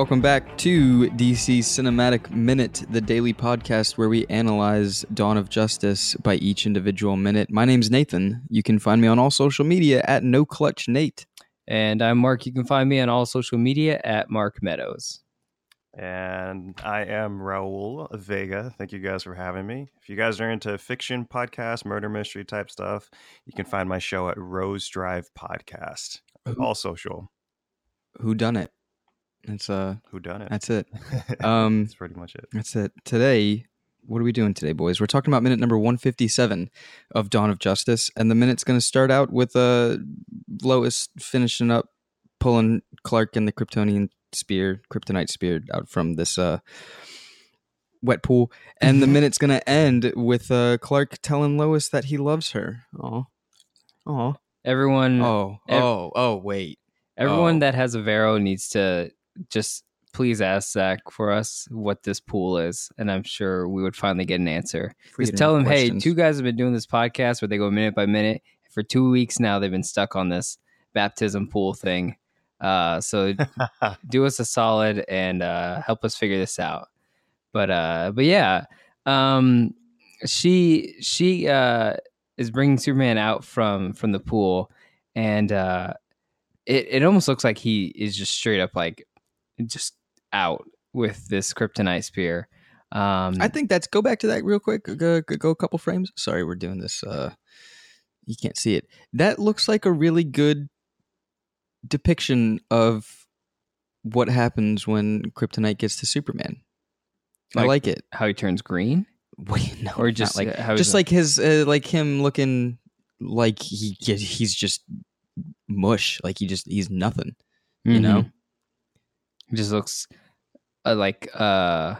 Welcome back to DC Cinematic Minute, the daily podcast where we analyze Dawn of Justice by each individual minute. My name's Nathan. You can find me on all social media at No Clutch Nate. And I'm Mark. You can find me on all social media at Mark Meadows. And I am Raul Vega. Thank you guys for having me. If you guys are into fiction, podcast, murder mystery type stuff, you can find my show at Rose Drive Podcast. All social. Who done it? That's uh Who done it? that's it. Um That's pretty much it. That's it. Today, what are we doing today, boys? We're talking about minute number 157 of Dawn of Justice, and the minute's going to start out with uh, Lois finishing up pulling Clark and the Kryptonian spear, Kryptonite spear, out from this uh, wet pool, and the minute's going to end with uh, Clark telling Lois that he loves her. Oh, oh, Everyone, oh, ev- oh, oh, wait. everyone oh. that has a Vero needs to just please ask Zach for us what this pool is, and I'm sure we would finally get an answer. Just tell them, hey, two guys have been doing this podcast where they go minute by minute. For two weeks now, they've been stuck on this baptism pool thing. Uh, so do us a solid and uh, help us figure this out. But uh, but yeah, um, she she uh, is bringing Superman out from from the pool, and uh, it it almost looks like he is just straight up like just out with this kryptonite spear. Um, I think that's go back to that real quick. Go, go, go a couple frames. Sorry, we're doing this. Uh, you can't see it. That looks like a really good depiction of what happens when kryptonite gets to Superman. I Like- like it. how he turns green, Wait, no, or just like how just like his uh, like him looking like he he's just mush. Like he just he's nothing. You Mhm. know. He just looks uh, like uh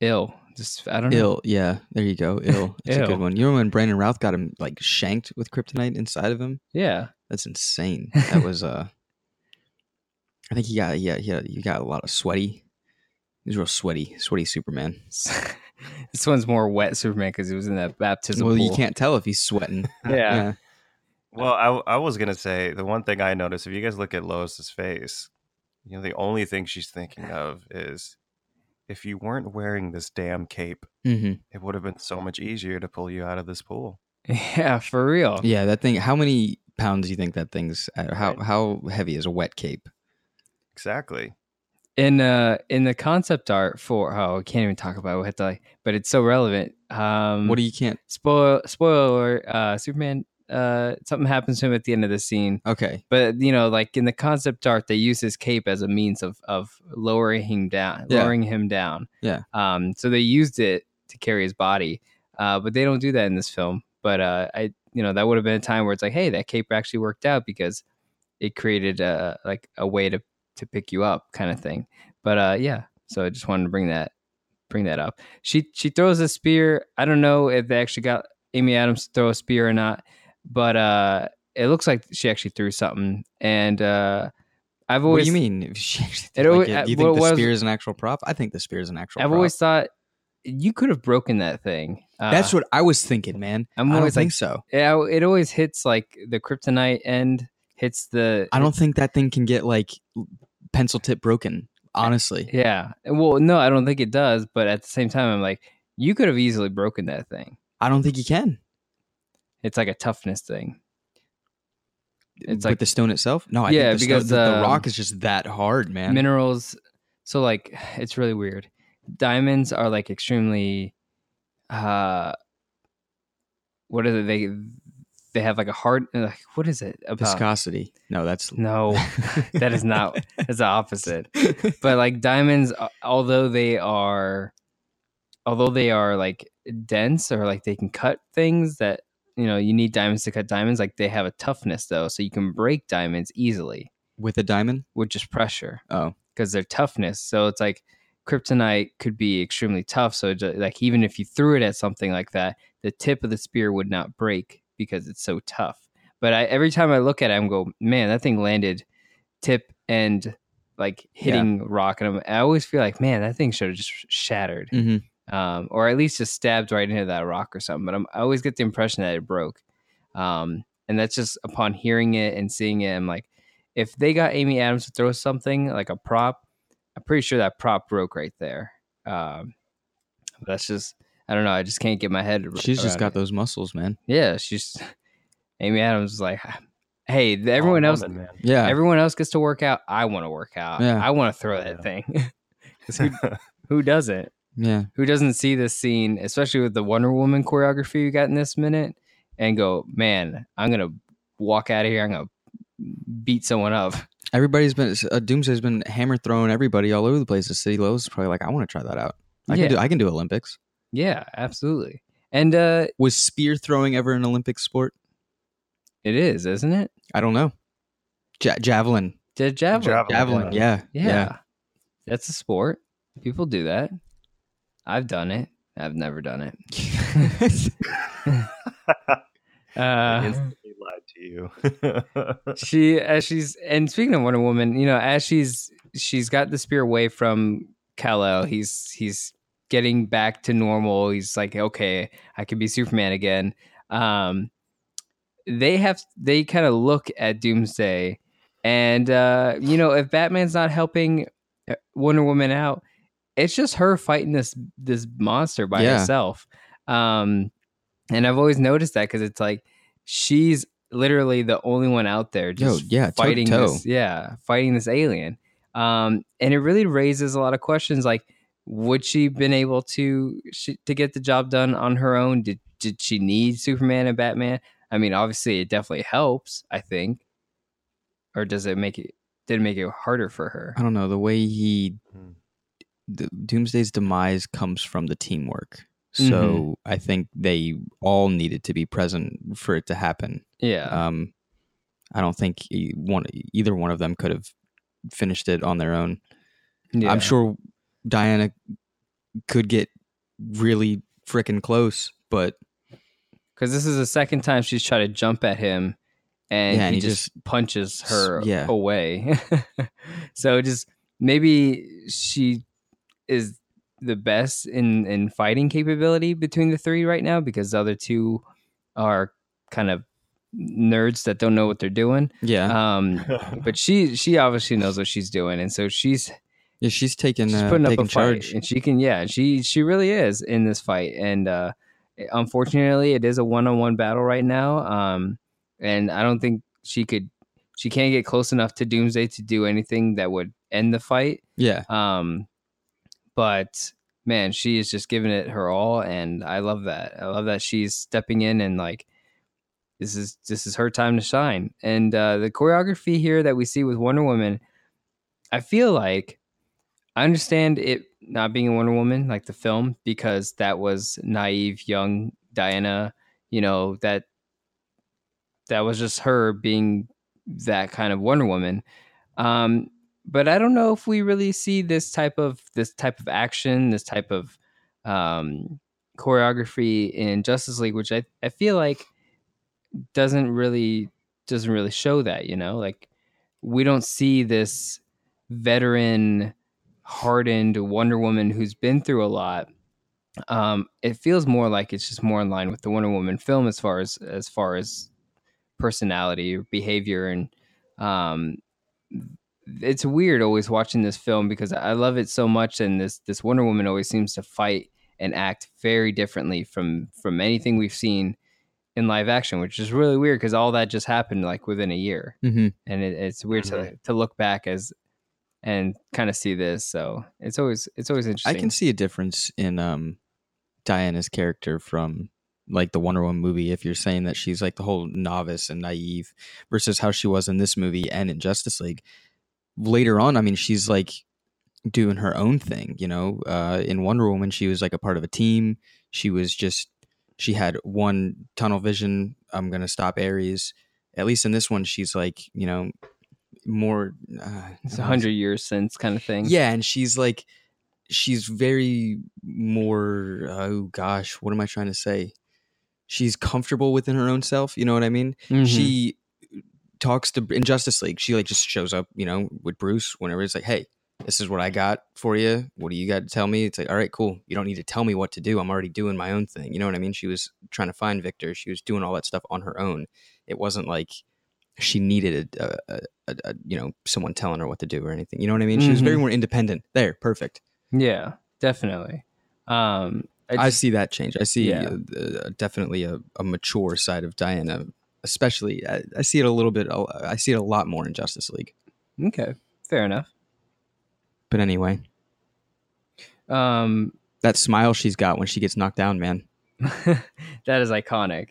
ill. Just I don't know. Ill, yeah. There you go. Ill. It's a good one. You remember when Brandon Routh got him like shanked with kryptonite inside of him? Yeah. That's insane. That was uh I think he got yeah, yeah, you got a lot of sweaty. He was real sweaty, sweaty Superman. this one's more wet Superman because he was in that baptism well, you can't tell if he's sweating. Yeah. Well, I, I was gonna say the one thing I noticed if you guys look at Lois's face, you know, the only thing she's thinking of is if you weren't wearing this damn cape, hmm it would have been so much easier to pull you out of this pool. Yeah, for real. Yeah, that thing. How many pounds do you think that thing's? How how heavy is a wet cape? Exactly. In uh in the concept art for oh I can't even talk about it, we have to like but it's so relevant. Um What do you can't? spoil spoiler uh Superman uh something happens to him at the end of the scene. Okay, But you know, like in the concept art, they use his cape as a means of of lowering him down, Yeah. lowering him down. Yeah. Um. So they used it to carry his body, uh, but they don't do that in this film. But uh, I, you know, that would have been a time where it's like, hey, that cape actually worked out because it created a like a way to to pick you up, kind of thing. But uh, yeah. So I just wanted to bring that bring that up. She she throws a spear. I don't know if they actually got Amy Adams to throw a spear or not, but uh, it looks like she actually threw something. And uh, I've always. What always do you mean? She It did like it, uh, do you think what the was- spear is an actual prop? I think the spear is an actual. I've prop. always thought you could have broken that thing. Uh, That's what I was thinking, man. I'm I don't always think like- so. Yeah, it always hits like the kryptonite end hits the. I don't think that thing can get like pencil tip broken. Honestly, Yeah. Well, no, I don't think it does. But at the same time, I'm like, you could have easily broken that thing. I don't think you can. It's like a toughness thing. It's with like- the stone itself. No, I Yeah, think the, because, stone, the, the um, rock is just that hard, man. minerals. So like, it's really weird. Diamonds are like extremely. uh What is it? They they have like a hard. Like, what is it about? Viscosity. No, that's No, that is not. That's the opposite. but like diamonds although they are although they are like dense or like they can cut things that you know you need diamonds to cut diamonds like they have a toughness though so you can break diamonds easily. With a diamond. with just pressure. Oh, because their toughness so it's like kryptonite could be extremely tough so ju- like even if you threw it at something like that the tip of the spear would not break because it's so tough. But I, every time i look at it i'm go man that thing landed tip and like hitting rock and I'm, i always feel like man that thing should have just shattered. Hmm um, or at least just stabbed right into that rock or something but I'm, i always get the impression that it broke um, and that's just upon hearing it and seeing it i'm like if they got Amy Adams to throw something like a prop, I'm pretty sure that prop broke right there. Um, that's just I don't know. I just can't get my head. She's just got it. those muscles, man. Yeah, she's Amy Adams is like, hey, everyone All else, woman, man. Yeah. everyone else gets to work out. I want to work out. Yeah. I want to throw that Yeah. thing. 'Cause who, who doesn't? Yeah. Who doesn't see this scene, especially with the Wonder Woman choreography you got in this minute, and go, man, I'm gonna walk out of here. I'm gonna beat someone up. Everybody's been uh, Doomsday's been hammer throwing everybody all over the place. The city Lois is probably like, I want to try that out. I Yeah. can do I can do Olympics. Yeah, absolutely. And uh, Was spear throwing ever an Olympic sport? it is, isn't it? I don't know. Ja- javelin. The javelin. Javelin. Javelin. Yeah. Yeah. That's a sport. People do that. I've done it. I've never done it. I Uh, instantly lied to you. she as she's and speaking of Wonder Woman, you know, as she's she's got the spear away from Kal-El, he's he's getting back to normal. He's like, okay, I can be Superman again. Um, they have they kind of look at Doomsday, and uh, you know, if Batman's not helping uh, Wonder Woman out, it's just her fighting this this monster by Yeah. herself. Um, and I've always noticed that because it's like she's literally the only one out there Yo, just yeah, toe to fighting toe. this yeah fighting this alien um and it really raises a lot of questions like would she been able to she, to get the job done on her own did did she need superman and batman i mean obviously it definitely helps i think or does it make it did it make it harder for her I don't know. The way he Hmm. The Doomsday's demise comes from the teamwork. So Mhm. I think they all needed to be present for it to happen. yeah Um, I don't think one either one of them could have finished it on their own. yeah. I'm sure Diana could get really freaking close, but because this is the second time she's tried to jump at him and, Yeah, and he, he just, punches her yeah. away so just maybe she is the best in in fighting capability between the three right now because the other two are kind of nerds that don't know what they're doing. Yeah, um but she she obviously knows what she's doing. And so she's yeah, she's taking she's uh, putting up a taking fight charge. and she can yeah she she really is in this fight. And uh unfortunately it is a one-on-one battle right now. Um and i don't think she could she can't get close enough to doomsday to do anything that would end the fight. Yeah, um but man she is just giving it her all and i love that. I love that she's stepping in and like this is this is her time to shine. And uh the choreography here that we see with wonder woman i feel like i understand it not being a wonder woman like the film because that was naive young diana you know that that was just her being that kind of wonder woman. Um but I don't know if we really see this type of this type of action, this type of um, choreography in Justice League, which I, I feel like doesn't really doesn't really show that. You know, like we don't see this veteran, hardened Wonder Woman who's been through a lot. Um, it feels more like it's just more in line with the Wonder Woman film as far as as far as personality or behavior and um it's weird always watching this film because I love it so much, and this this Wonder Woman always seems to fight and act very differently from from anything we've seen in live action, which is really weird because all that just happened like within a year, hmm and it, it's weird to Mhm. to look back as and kind of see this. So it's always it's always interesting. I can see a difference in um Diana's character from like the Wonder Woman movie if you're saying that she's like the whole novice and naive versus how she was in this movie and in Justice League. Later on, I mean, she's like doing her own thing, you know. Uh in Wonder Woman, she was like a part of a team. She was just she had one tunnel vision, I'm to stop Ares. At least in this one she's like, you know, more uh, it's a hundred years since kind of thing. yeah, and she's like, she's very more. Oh gosh, what am I trying to say? She's comfortable within her own self. You know what I mean? Mhm. She talks to in Justice League. She like just shows up, you know, with Bruce whenever it's like, hey. This is what I got for you. What do you got to tell me? It's like, all right, cool. You don't need to tell me what to do. I'm already doing my own thing. You know what I mean? She was trying to find Victor. She was doing all that stuff on her own. It wasn't like she needed a, a, a, a you know someone telling her what to do or anything. You know what I mean? She was very Mhm. more independent. There, perfect. Yeah, definitely. Um, I I, see that change. I see Yeah. uh, uh, definitely a, a mature side of Diana, especially. I, I see it a little bit. I see it a lot more in Justice League. okay, fair enough. But anyway, Um, that smile she's got when she gets knocked down, man. that is iconic.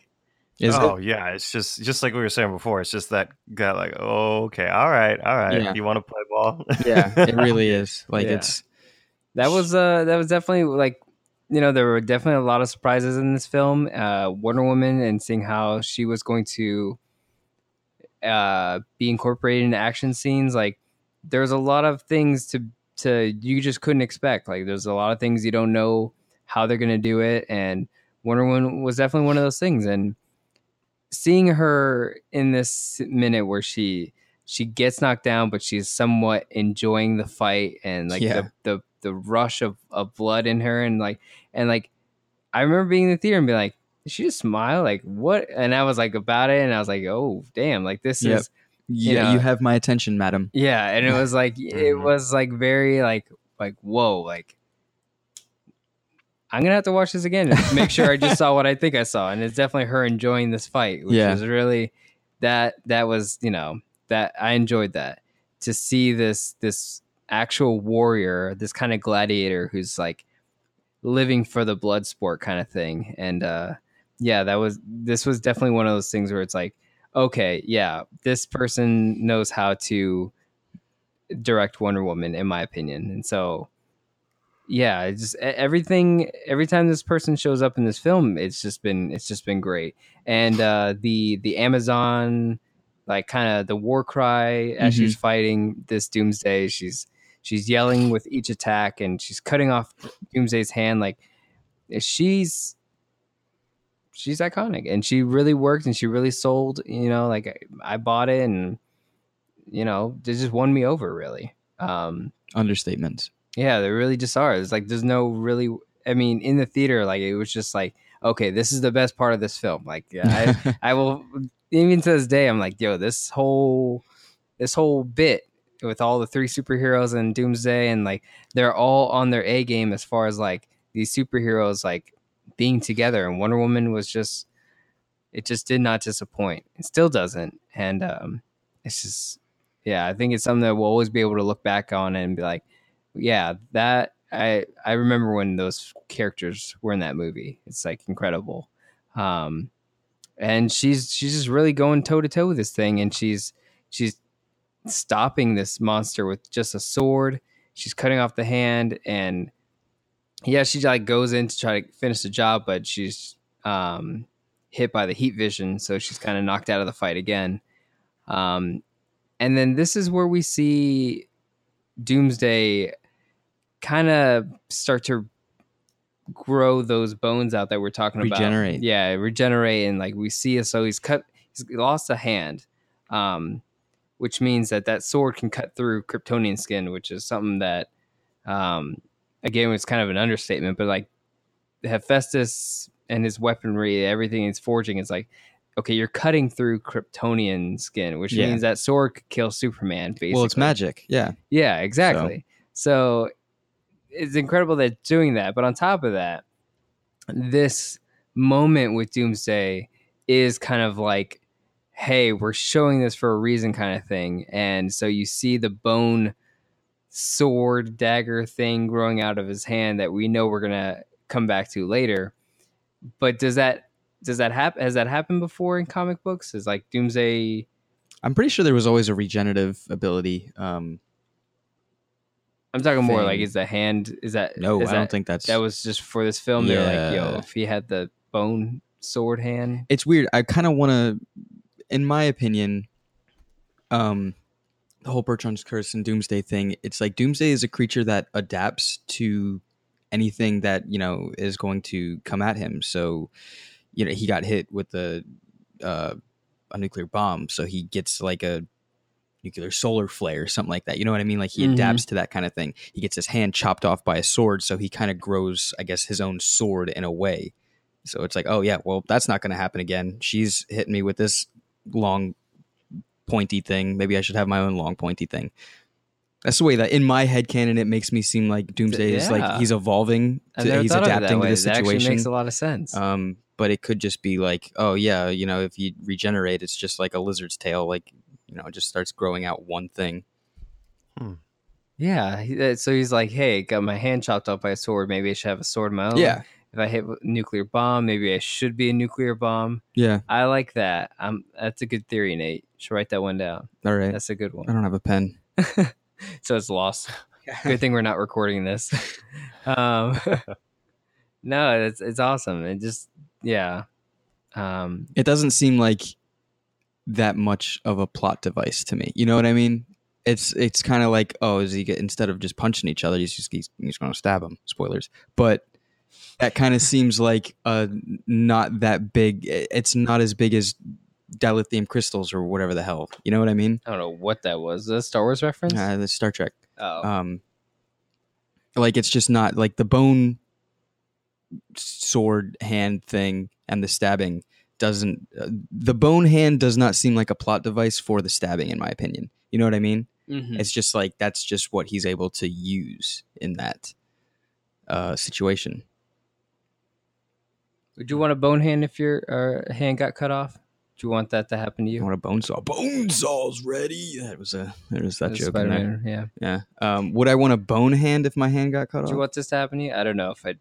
Is oh yeah, it's just just like we were saying before. It's just that guy, like, oh, okay, all right, all right. Yeah. You want to play ball? Yeah, it really is. Like Yeah. it's That was uh that was definitely like you know there were definitely a lot of surprises in this film. Uh, Wonder Woman and seeing how she was going to uh be incorporated into action scenes. Like there's a lot of things to to you just couldn't expect. Like there's a lot of things you don't know how they're gonna do it, and Wonder Woman was definitely one of those things. And seeing her in this minute where she she gets knocked down, but she's somewhat enjoying the fight and like Yeah. the, the the rush of, of blood in her and like and like I remember being in the theater and being like, did she just smile? Like what? And I was like about it and I was like, oh damn, like this Yep. is yeah. know- you have my attention, madam. yeah, and it was like it Mhm. was like very like like whoa, like I'm gonna have to watch this again and make sure I just saw what I think I saw, and it's definitely her enjoying this fight, which Yeah. was really that that was you know that I enjoyed that to see this this actual warrior, this kind of gladiator who's like living for the blood sport kind of thing, and uh yeah, that was this was definitely one of those things where it's like okay, yeah, this person knows how to direct Wonder Woman, in my opinion. And so, yeah, it's just everything. Every time this person shows up in this film, it's just been it's just been great. And uh, the the Amazon, like kind of the war cry as she's fighting this Doomsday, she's she's yelling with each attack, and she's cutting off Doomsday's hand. Like she's she's iconic and she really worked and she really sold you know like I- i bought it and you know they just won me over really um Understatement. yeah they really just are it's like there's no really i mean in the theater like it was just like okay this is the best part of this film. Like I, I will even to this day i'm like yo this whole this whole bit with all the three superheroes and doomsday and like they're all on their a game as far as like these superheroes like being together. And wonder woman was just it just did not disappoint. It still doesn't. And um it's just yeah i think it's something that we'll always be able to look back on and be like yeah that i i remember when those characters were in that movie. It's like incredible. Um and she's she's just really going toe to toe with this thing and she's she's stopping this monster with just a sword. She's cutting off the hand and yeah she like goes in to try to finish the job but she's um hit by the heat vision so she's kind of knocked out of the fight again. Um and then this is where we see doomsday kind of start to grow those bones out that we're talking about Regenerate. yeah regenerate and like we see so he's cut he's lost a hand um which means that that sword can cut through kryptonian skin which is something that um again was kind of an understatement but like hephaestus and his weaponry everything he's forging is like okay you're cutting through kryptonian skin which Yeah. means that sword could kill superman basically Well, it's magic. Yeah. yeah, exactly. So. It's incredible that doing that. But on top of that, this moment with Doomsday is kind of like, hey, we're showing this for a reason kind of thing. And so you see the bone sword dagger thing growing out of his hand that we know we're gonna come back to later. But does that does that happen has that happened before in comic books? Is like Doomsday I'm pretty sure there was always a regenerative ability. Um, I'm talking more like is the hand is that no, is I don't think that's. that was just for this film. They're like, yo, if he had the bone sword hand, it's weird. I kind of want to, in my opinion, um, the whole Bertrand's curse and Doomsday thing. It's like Doomsday is a creature that adapts to anything that you know is going to come at him. So, you know, he got hit with the uh, a nuclear bomb, so he gets like a nuclear solar flare, or something like that. You know what I mean? Like he Mhm. adapts to that kind of thing. He gets his hand chopped off by a sword, so he kind of grows, I guess, his own sword in a way. So it's like, oh yeah, well that's not going to happen again. She's hitting me with this long pointy thing. Maybe I should have my own long pointy thing. That's the way that in my head canon it makes me seem like Doomsday is like he's evolving. To, he's adapting to the That actually makes a lot of sense. Um, but it could just be like, oh yeah, you know, if you regenerate, it's just like a lizard's tail. Like you know, it just starts growing out one thing. yeah. uh, So he's like, hey, got my hand chopped off by a sword. Maybe I should have a sword of my own. Yeah, If I hit a nuclear bomb, maybe I should be a nuclear bomb. yeah. I like that. Um, that's a good theory, Nate. Should write that one down. All right. That's a good one. I don't have a pen. so it's lost. Good thing we're not recording this. um, no, it's it's awesome. It just yeah. Um, it doesn't seem like that much of a plot device to me. You know what I mean? It's it's kind of like oh, is he get instead of just punching each other, he's just he's, he's going to stab him. Spoilers, but that kind of seems like uh not that big. It's not as big as dilithium crystals or whatever the hell. You know what I mean? I don't know what that was. A Star Wars reference? Uh, the Star Trek. oh, Um, like it's just not like the bone sword hand thing and the stabbing doesn't uh, the bone hand does not seem like a plot device for the stabbing in my opinion you know what i mean Mhm. it's just like that's just what he's able to use in that uh situation Would you want a bone hand if your uh, hand got cut off? Do you want that to happen to you? i want a bone saw bone saw's ready that was a there was that As joke in there. Spider-Man, yeah. yeah um would i want a bone hand if my hand got cut off? Do you want this to happen to you? I don't know if I.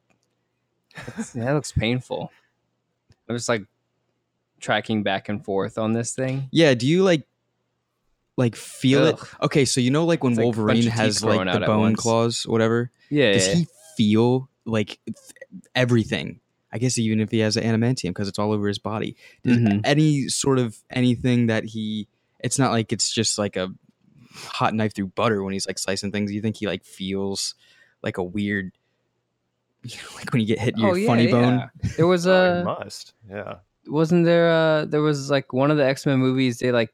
That looks painful. I'm just like tracking back and forth on this thing. yeah do you like like feel it okay so you know like when It's like wolverine of has like the bone once. claws whatever Yeah. does yeah. he feel like th- everything i guess even if he has an adamantium because it's all over his body does Mhm. any sort of anything that he it's not like it's just like a hot knife through butter when he's like slicing things you think he like feels like a weird you know, like when you get hit in your Oh, yeah, funny yeah. bone There was Oh, he a must. Yeah. Wasn't there uh there was like one of the X-Men movies they like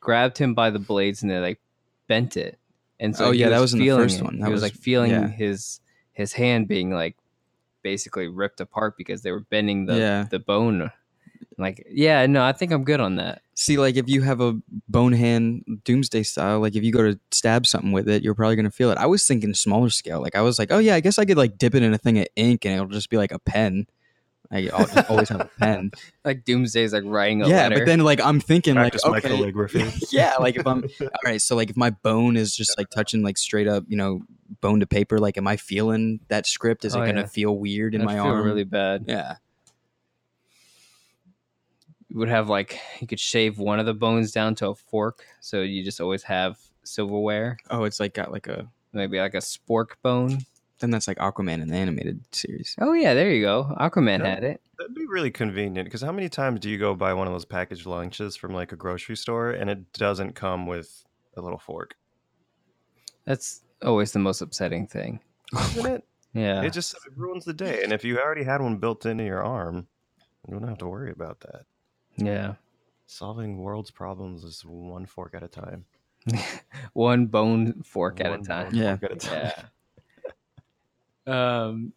grabbed him by the blades and they like bent it. And so Oh, he yeah, that was in the first it. one. He That was, was- like feeling yeah. his his hand being like basically ripped apart because they were bending the Yeah. the bone. Like yeah, no, I think I'm good on that. see like if you have a bone hand doomsday style like if you go to stab something with it you're probably to feel it i was thinking smaller scale like i was like oh yeah i guess i could like dip it in a thing of ink and it'll just be like a pen I, i'll just always have a pen Like Doomsday's like writing a yeah letter. but then like i'm thinking Practice like my okay, calligraphy. yeah like if i'm all right so like if my bone is just like touching like straight up you know bone to paper like am i feeling that script is Oh, it going to yeah. feel weird in I'd my feel arm really bad. yeah You would have like you could shave one of the bones down to a fork, so you just always have silverware. oh it's like got like a Maybe like a spork bone. Then that's like aquaman in the animated series Oh yeah, there you go. Aquaman Yeah. had it. That'd be really convenient because how many times do you go buy one of those packaged lunches from like a grocery store and it doesn't come with a little fork? That's always the most upsetting thing. Isn't it? Yeah. It just it ruins the day. And if you already had one built into your arm, you don't have to worry about that. yeah. Solving world's problems is one fork at a time. One bone fork at a time. bone Yeah. fork at a time. Yeah. um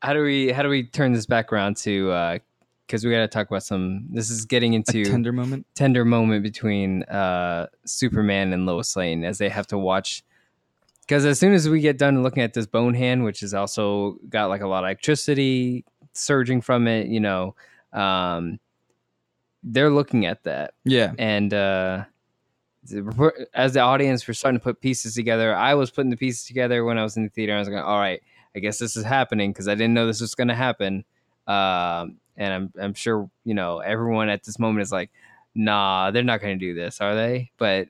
how do we how do we turn this back around to uh because we got to talk about some this is getting a into tender moment? tender moment between uh Superman and Lois Lane as they have to watch because as soon as we get done looking at this bone hand, which has also got like a lot of electricity surging from it, you know, um, they're looking at that. Yeah. And uh, the- as the audience we're starting to put pieces together. I was putting the pieces together when I was in the theater. I was like, all right, I guess this is happening because I didn't know this was going to happen. Um, and I'm I'm sure you know everyone at this moment is like, nah, they're not going to do this, are they? But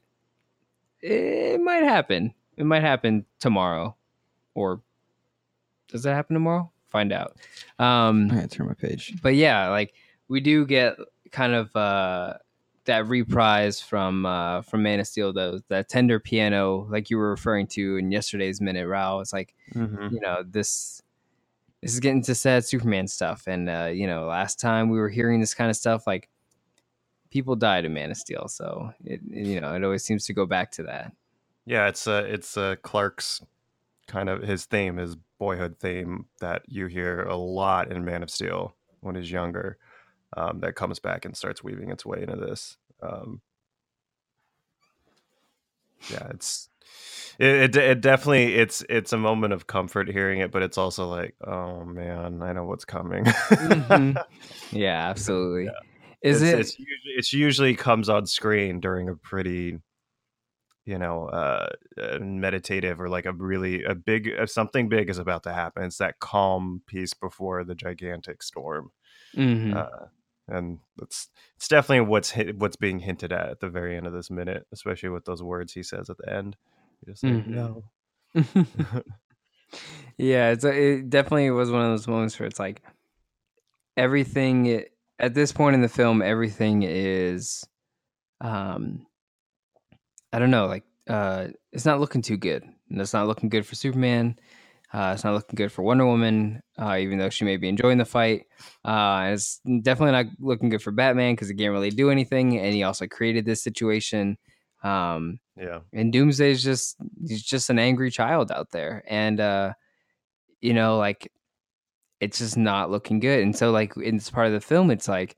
it might happen. It might happen tomorrow, or does it happen tomorrow? Find out. Um, i gotta turn my page but yeah, like we do get kind of uh that reprise from uh from Man of Steel, though that tender piano, like you were referring to in yesterday's minute, Rao. It's like Mhm. you know this this is getting to sad Superman stuff, and uh, you know last time we were hearing this kind of stuff, like people died in Man of Steel, so it you know it always seems to go back to that. Yeah, it's uh it's uh Clark's kind of his theme, his boyhood theme that you hear a lot in Man of Steel when he's younger. Um, that comes back and starts weaving its way into this. Um, yeah, it's it, it, it definitely it's it's a moment of comfort hearing it, but it's also like, oh man, I know what's coming. Mhm. Yeah, absolutely. Yeah. Is it's, it? It's usually, it's usually comes on screen during a pretty, you know, uh, uh, meditative or like a really a big uh, something big is about to happen. It's that calm piece before the gigantic storm, Mhm. uh, and it's it's definitely what's hit, what's being hinted at at the very end of this minute, especially with those words he says at the end. You're just like, Mhm. no. yeah, it's a, it definitely was one of those moments where it's like everything at this point in the film, everything is, um, I don't know, like uh, it's not looking too good. And it's not looking good for Superman. Uh, it's not looking good for Wonder Woman, uh, even though she may be enjoying the fight. Uh, it's definitely not looking good for Batman because he can't really do anything, and he also created this situation. Um, yeah. and Doomsday is just he's just an angry child out there, and uh, you know, like it's just not looking good. And so, like in this part of the film, it's like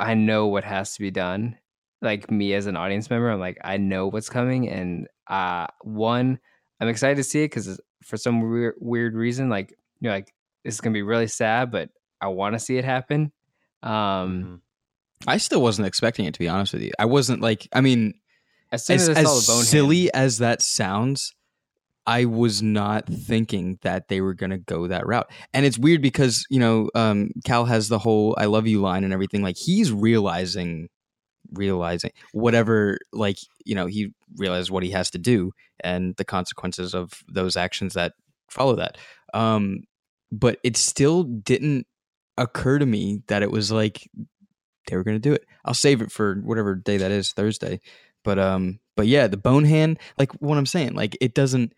I know what has to be done. Like me as an audience member, I'm like I know what's coming, and uh, one, I'm excited to see it because for some weird, weird reason, like you're like this is gonna be really sad, but I want to see it happen. Um, Mhm. I still wasn't expecting it to be honest with you. I wasn't like I mean as soon as, as, as silly as that sounds, I was not thinking that they were going to go that route. And it's weird because, you know, um, Kal has the whole I love you line and everything. Like he's realizing, realizing whatever, like, you know, he realizes what he has to do and the consequences of those actions that follow that. Um, but it still didn't occur to me that it was like they were going to do it. I'll save it for whatever day that is, Thursday. But um, but yeah, the bone hand, like what I'm saying, like it doesn't.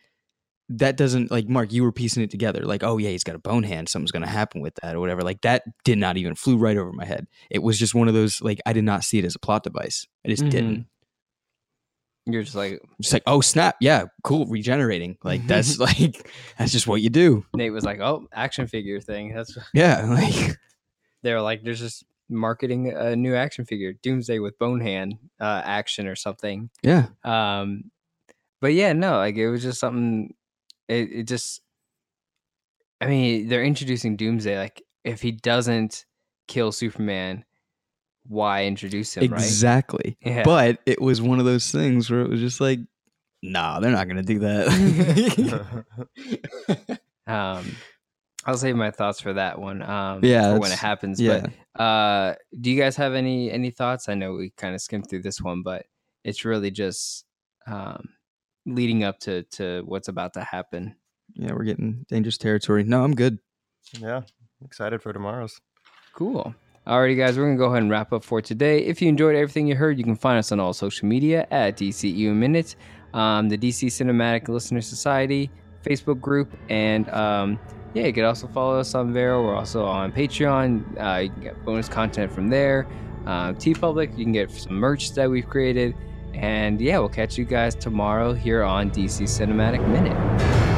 That doesn't like Mark. You were piecing it together, like, oh yeah, he's got a bone hand. Something's gonna happen with that, or whatever. Like that did not even flew right over my head. It was just one of those like I did not see it as a plot device. I just Mhm. didn't. You're just like Just like, oh snap, yeah, cool, regenerating. Like that's like that's just what you do. Nate was like, "Oh, action figure thing." That's Yeah, like they were like, "There's just marketing a new action figure, Doomsday with bone hand uh, action or something." yeah, Um, but yeah, no, like it was just something. It, it just, I mean, they're introducing Doomsday. Like, if he doesn't kill Superman, why introduce him? exactly. Right? Yeah. But it was one of those things where it was just like, nah, they're not gonna do that. um, I'll save my thoughts for that one. Um, Yeah, for when it happens. yeah. But uh, do you guys have any any thoughts? I know we kind of skimmed through this one, but it's really just um, leading up to to what's about to happen. yeah, we're getting dangerous territory. No, I'm good. yeah. Excited for tomorrow's. Cool. Alrighty, guys, we're gonna go ahead and wrap up for today. If you enjoyed everything you heard, you can find us on all social media at DCU Minute, um, the DC Cinematic Listener Society Facebook group, and um, yeah, you can also follow us on Vero. We're also on Patreon. Uh, you can get bonus content from there. Uh, TeePublic, you can get some merch that we've created, and yeah, we'll catch you guys tomorrow here on DC Cinematic Minute.